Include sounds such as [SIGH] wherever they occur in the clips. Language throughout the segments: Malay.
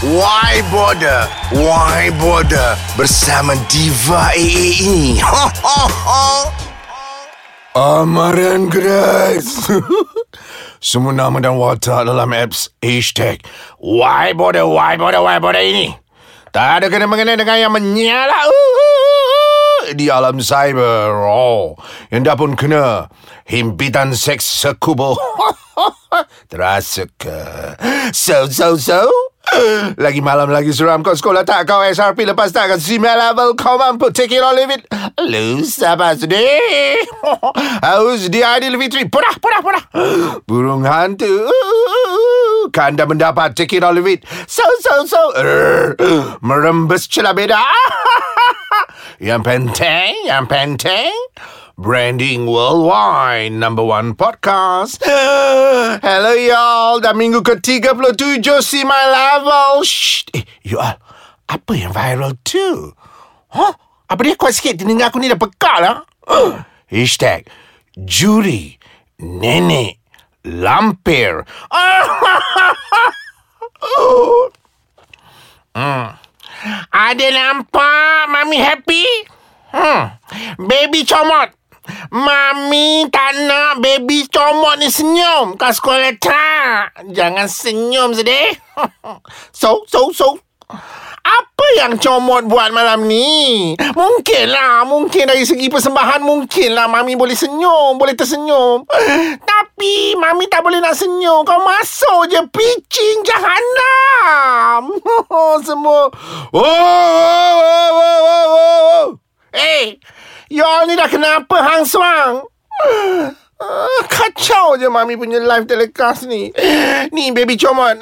Why Border? Why Border? Bersama Diva AA ini. Amaran Grace. [LAUGHS] Semua nama dan watak dalam apps hashtag Why Border, Why Border, Why Border ini. Tak ada kena-mengena dengan yang menyala. Di alam cyber. Oh, yang dah pun kena himpitan seks sekubo. [LAUGHS] Terasa ke? So, so, so? Lagi malam lagi seram. Kau sekolah tak kau SRP lepas tak kau CMA level kau mampu take it or leave it. Lu sabar sedih [LAUGHS] Haus di Adil Fitri. Purah purah purah. Burung hantu. Kanda mendapat take it or leave it. So so so Merembes celah beda. [LAUGHS] Yang penting Yang penting Branding Worldwide Number one podcast [LAUGHS] Hello y'all Dah minggu ke-37 See my level Shh Eh y'all Apa yang viral tu? Huh? Apa dia kuat sikit Telinga aku ni dah pekak lah [GASPS] Hashtag Juri Nenek Lampir [LAUGHS] hmm. Ada nampak Mami happy? Hmm. Baby comot Mami tak nak baby comot ni senyum kat sekolah tak. Jangan senyum sedih. So, so, so. Apa yang comot buat malam ni? Mungkinlah, mungkin dari segi persembahan mungkinlah Mami boleh senyum, boleh tersenyum. [SIGHS] Tapi Mami tak boleh nak senyum. Kau masuk je pitching jahanam. [LAUGHS] Semua. Oh, oh, oh, oh, oh, oh. Eh, hey, Y'all ni dah kenapa hang suang? Uh, kacau je Mami punya live telecast ni Ni baby comot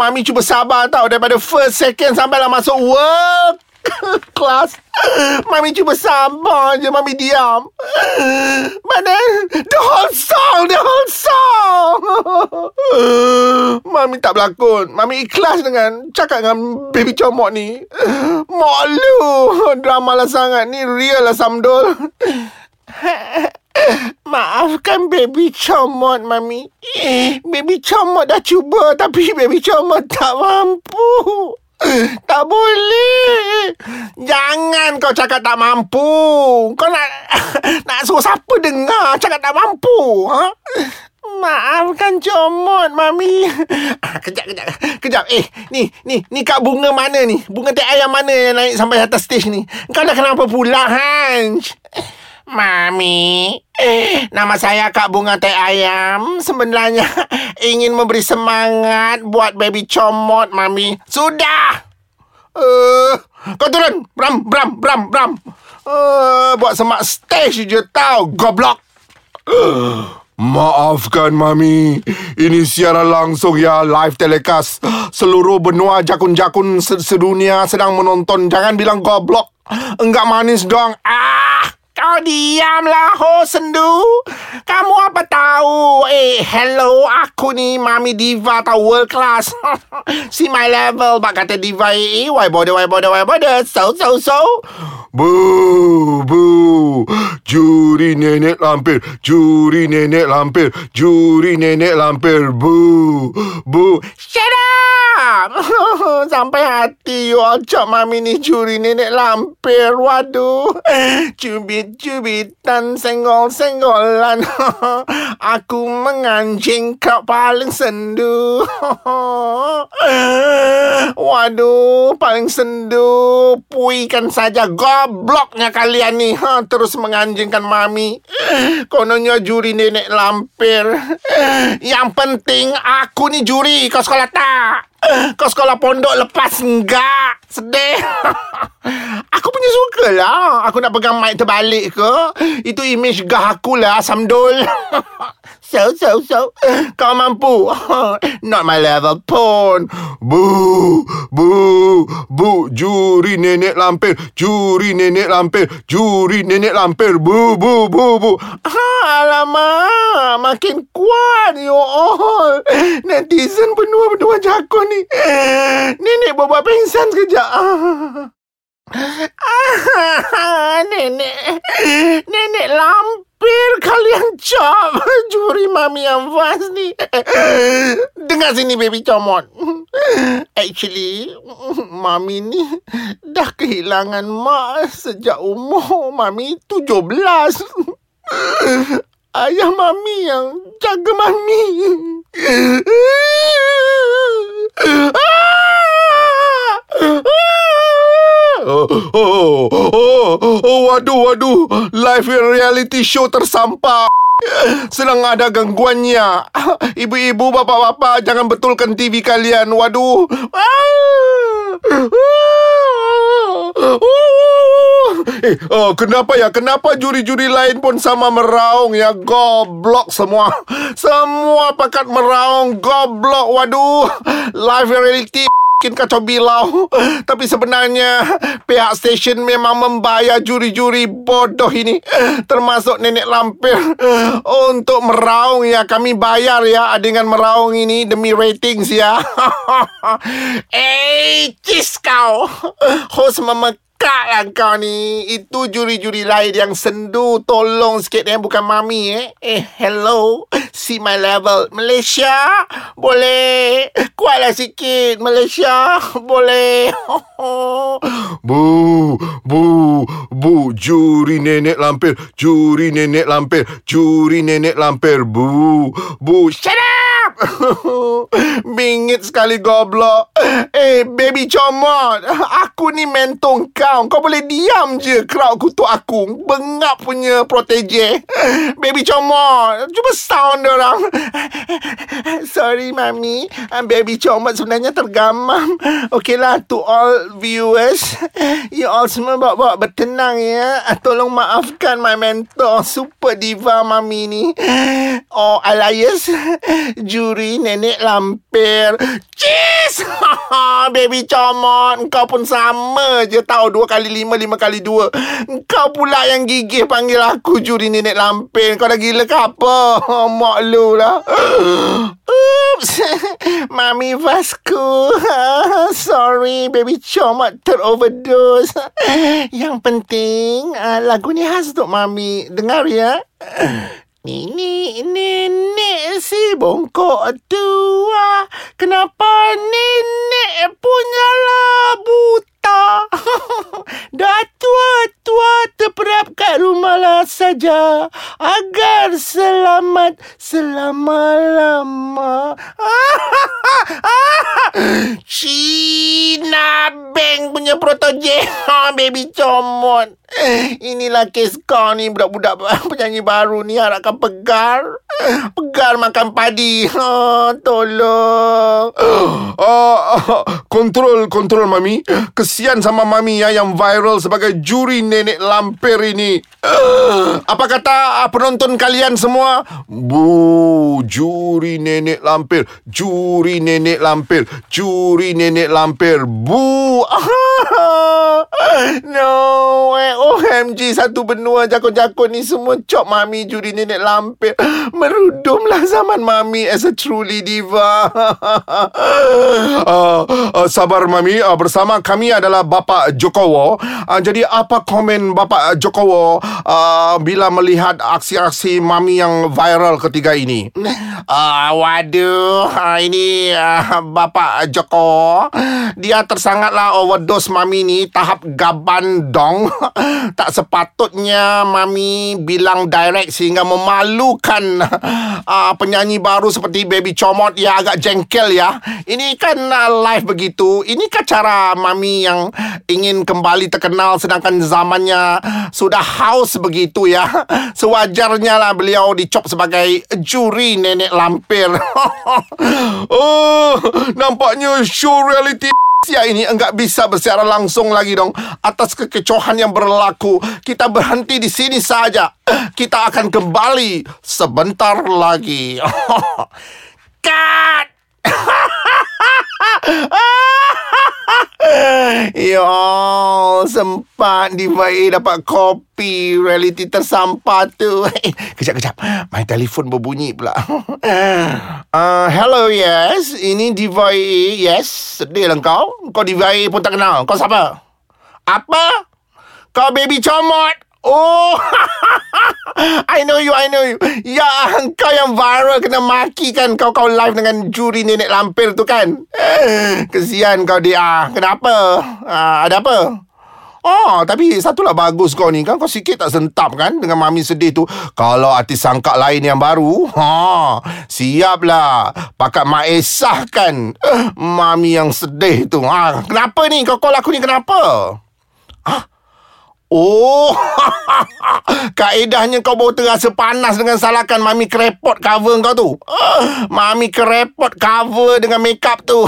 Mami cuba sabar tau Daripada first second Sampai lah masuk work [LAUGHS] Kelas. Mami cuba sabar je Mami diam. Then The whole song The whole song. [LAUGHS] Mami tak berlakon. Mami ikhlas dengan Cakap dengan Baby comot ni. Malu Drama lah sangat Ni real lah Samdol. [LAUGHS] Maafkan baby comot, Mami. Baby comot dah cuba tapi baby comot tak mampu. Tak boleh. Jangan kau cakap tak mampu. Kau nak [LAUGHS] nak suruh siapa dengar cakap tak mampu? Ha? Maafkan comot, Mami. [LAUGHS] Ah, kejap, kejap. Kejap. Eh, ni, ni, ni kak bunga mana ni? Bunga teh ayam mana yang naik sampai atas stage ni? Kau dah kenapa pula, Hans? Mami, nama saya Kak Bunga Teh Ayam. Sebenarnya ingin memberi semangat buat baby comot, Mami. Sudah. Uh, kau turun. Bram, Bram, Bram, Bram. Uh, buat semak stage je tau, goblok. Maafkan Mami Ini siaran langsung ya Live telecast Seluruh benua jakun-jakun sedunia Sedang menonton Jangan bilang goblok Enggak manis dong Ah kau diamlah, ho sendu. Kamu apa tahu? Eh, hello, aku ni Mami Diva tau world class. [LAUGHS] See my level, bak kata Diva eh. Why bother, why bother, why bother? So, so, so. Bu, bu. Juri nenek lampir, juri nenek lampir, juri nenek lampir. Bu, bu. Shut up! [LAUGHS] Sampai hati you all Mami ni juri nenek lampir. Waduh. [LAUGHS] Cubit Cubit-cubitan senggol-senggolan. [LAUGHS] Aku menganjing kau paling sendu. [LAUGHS] Waduh, paling sendu. Puikan saja gobloknya kalian ni. Ha, Terus menganjingkan mami. Kononnya juri nenek lampir. Yang penting aku ni juri. Kau sekolah tak? Kau sekolah pondok lepas enggak? Sedih. [LAUGHS] aku punya suka lah. Aku nak pegang mic terbalik ke. Itu image gah aku lah, Samdol. [LAUGHS] so, so, so. Kau mampu. [LAUGHS] Not my level pun. Bu, bu, bu. Juri nenek lampir. Juri nenek lampir. Juri nenek lampir. Bu, bu, bu, bu. Ha, alamak. Makin kuat, you all. Netizen benua-benua jakun ni. [LAUGHS] Nenek bawa pingsan sekejap. Ah, nenek. Nenek lampir kalian cop. [LAUGHS] Juri mami yang fast ni. Dengar sini baby comot. Actually, Mami ni dah kehilangan mak sejak umur Mami 17. Ayah Mami yang jaga Mami. Oh, oh, oh, waduh, waduh. Live reality show tersampah. Senang ada gangguannya. Ibu-ibu, bapa-bapa, jangan betulkan TV kalian. Waduh. Eh, oh, kenapa ya? Kenapa juri-juri lain pun sama meraung ya? Goblok semua. Semua pakat meraung. Goblok. Waduh. Live reality mungkin kacau bilau. [LAUGHS] Tapi sebenarnya pihak stesen memang membayar juri-juri bodoh ini. Termasuk nenek lampir. [LAUGHS] Untuk meraung ya. Kami bayar ya dengan meraung ini demi ratings ya. [LAUGHS] eh, cis kau. Host memegang Kak lah kau ni. Itu juri-juri lain yang sendu Tolong sikit eh Bukan mami eh. Eh hello. See my level. Malaysia? Boleh. Kuatlah sikit Malaysia. Boleh. [LAUGHS] Bu Bu Bu. Juri nenek lampir. Juri nenek lampir. Juri nenek lampir. Bu Bu. Shut up [LAUGHS] Bingit sekali goblok. Eh baby comot. Aku ni mentong kau. Kau boleh diam je Crowd kutuk aku. Bengap punya protege. Baby comot. Cuba sound orang. Sorry mami. Baby comot sebenarnya tergamam. Okay lah To all viewers. You all semua bawa-bawa bertenang ya. Tolong maafkan my mentor Super diva mami ni. Oh alias Juri nenek lampir Cheese [LAUGHS] Baby comot Kau pun sama je Tahu dua kali lima, lima kali dua. Kau pula yang gigih panggil aku juri nenek lampin. Kau dah gila ke apa? [LAUGHS] Mak lu lah. [GASPS] Oops. [LAUGHS] Mami Vasco. Sorry, baby comat teroverdose. Yang penting, ah, lagu ni khas untuk Mami. Dengar ya. Nini, nenek si bongkok tua. Kenapa nenek punya labu tak. [LAUGHS] Dah tua-tua lah saja. Agar selamat selama-lama. [LAUGHS] Cina Bang punya protoje. Ha, [LAUGHS] baby comot. Inilah kes kau ni budak-budak [LAUGHS] penyanyi baru ni harapkan pegar. Pegar makan padi. Ha, tolong. Uh, [GASPS] kontrol, kontrol Mami. Kesian sama Mami ya yang viral sebagai juri nenek lampir ini. Uh, [GASPS] apa kata uh, penonton kalian semua? Bu, juri nenek lampir. Juri nenek lampir. Juri nenek lampir. Bu. [LAUGHS] no. OMG satu benua jakun-jakun ni semua cop mami juri nenek lampir. Merudumlah zaman mami as a truly diva. uh, [LAUGHS] uh, sabar mami uh, bersama kami adalah Bapak Jokowo. Uh, jadi apa komen Bapak Jokowo uh, bila melihat aksi-aksi mami yang viral ketiga ini? Uh, [LAUGHS] waduh, uh, ini uh, Bapak Jokowo. Dia tersangatlah overdose mami ni tahap gaban dong. [LAUGHS] tak sepatutnya Mami bilang direct sehingga memalukan uh, [LAUGHS] penyanyi baru seperti Baby Comot ya agak jengkel ya. Ini kan uh, live begitu. Ini kan cara Mami yang ingin kembali terkenal sedangkan zamannya sudah haus begitu ya. Sewajarnya lah beliau dicop sebagai juri nenek lampir. [LAUGHS] oh, nampaknya show reality Sia [LAUGHS] ini enggak bisa bersiaran langsung lagi dong atas kekecohan yang berlaku. Kita berhenti di sini saja. Kita akan kembali sebentar lagi. [LAUGHS] Cut! [LAUGHS] Ya, sempat Diva A dapat kopi reality tersampah tu. [LAUGHS] Kejap, kejap. My telefon berbunyi pula. [LAUGHS] Uh, hello, yes. Ini Diva A. Yes, sedih lah kau. Kau Diva A pun tak kenal. Kau siapa? Apa? Kau baby comot. Oh, [LAUGHS] I know you, I know you. Ya, kau yang viral kena maki kan kau kau live dengan juri nenek lampir tu kan. [LAUGHS] Kesian kau dia. Kenapa? Uh, ada apa? Oh, tapi satulah bagus kau ni kan kau sikit tak sentap kan dengan mami sedih tu. Kalau artis sangka lain yang baru, ha, siaplah. Pakat Mak Esah kan. Mami yang sedih tu. Ha, kenapa ni kau call aku ni kenapa? Ah, Oh, [LAUGHS] kaedahnya kau baru terasa panas dengan salahkan Mami kerepot cover kau tu. Mami kerepot cover dengan makeup tu.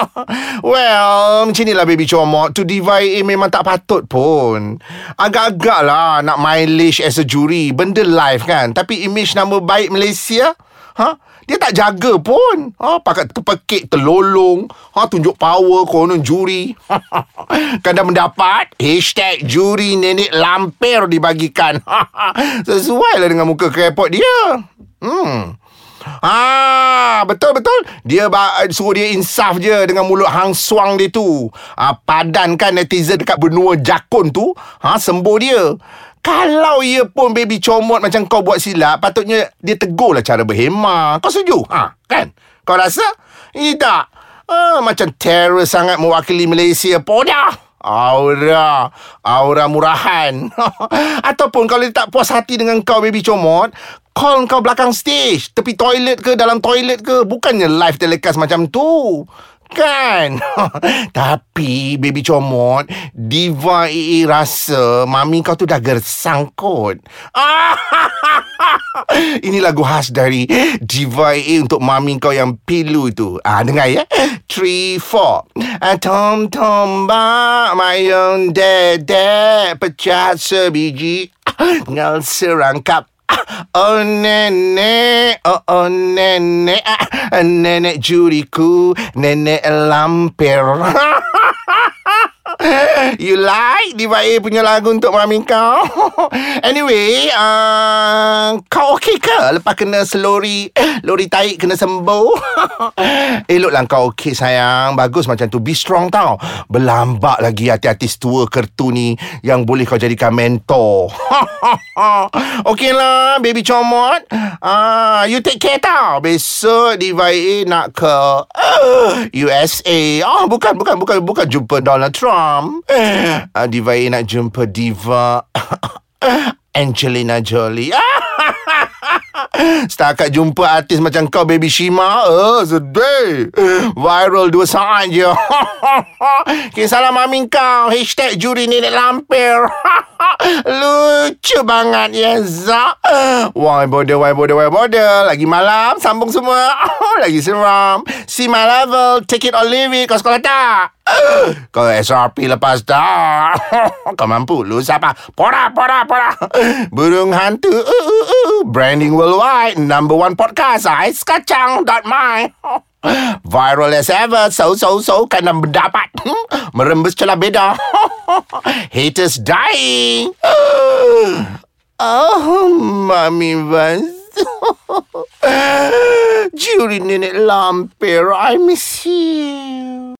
[LAUGHS] well, macam inilah baby comot. To divide eh, memang tak patut pun. Agak-agak lah nak mileage as a jury. Benda live kan. Tapi image nama baik Malaysia... Ha? Dia tak jaga pun. Ha, pakai terpekik, terlolong. Ha, tunjuk power konon juri. [LAUGHS] Kadang mendapat hashtag juri nenek lampir dibagikan. [LAUGHS] Sesuai lah dengan muka krepot dia. Hmm. Ah, betul betul. Dia suruh dia insaf je dengan mulut hang suang dia tu. Ah, padankan netizen dekat benua jakun tu. Ha, sembuh dia. Kalau ia pun baby comot macam kau buat silap, patutnya dia tegur lah cara berhemah. Kau setuju? Ha, kan? Kau rasa? Ini tak. Ha, macam terror sangat mewakili Malaysia. Podah! Aura Aura murahan [LAUGHS] Ataupun kalau dia tak puas hati dengan kau baby comot Call kau belakang stage Tepi toilet ke dalam toilet ke Bukannya live telecast macam tu Kan? [LAUGHS] Tapi baby comot, Diva EE rasa mami kau tu dah gersang kot. [LAUGHS] Ini lagu khas dari Diva EE untuk mami kau yang pilu tu. Ah, dengar ya. Three, four. Ah, tom tom ba, mayong dede, pecah sebiji. [LAUGHS] Ngal serangkap Oh nenek, oh, oh nenek, ah, nenek juriku, nenek lampir. [LAUGHS] [LAUGHS] You like Diva A punya lagu untuk mami kau? [LAUGHS] anyway, uh, kau okey ke lepas kena selori, lori taik kena sembuh? [LAUGHS] Eloklah kau okey sayang. Bagus macam tu. Be strong tau. Berlambak lagi hati-hati tua kertu ni yang boleh kau jadikan mentor. okey lah, baby comot. Uh, you take care tau. Besok Diva A nak ke uh, USA. Oh, bukan, bukan, bukan, bukan jumpa Donald Trump. Mom. Uh, nak jumpa Diva [COUGHS] Angelina Jolie. [LAUGHS] [LAUGHS] Setakat jumpa artis macam kau Baby Shima Oh sedih. Viral dua saat je. [LAUGHS] Kisah mami kau. Hashtag juri nenek lampir. [LAUGHS] Lucu banget ya Zak Why border Why border Why border Lagi malam Sambung semua. Lagi seram. See my level. Take it or leave it. Kau sekolah tak? [GASPS] Kau SRP lepas dah Kau mampu Lu siapa? Pora pora pora. Burung hantu. Branding worldwide Number one podcast Ais kacang Dot my. [LAUGHS] Viral as ever So so so Kena mendapat. [LAUGHS] Merembes celah beda. [LAUGHS] Haters dying. [GASPS] Oh Mami Vaz Juri nenek lampir I miss you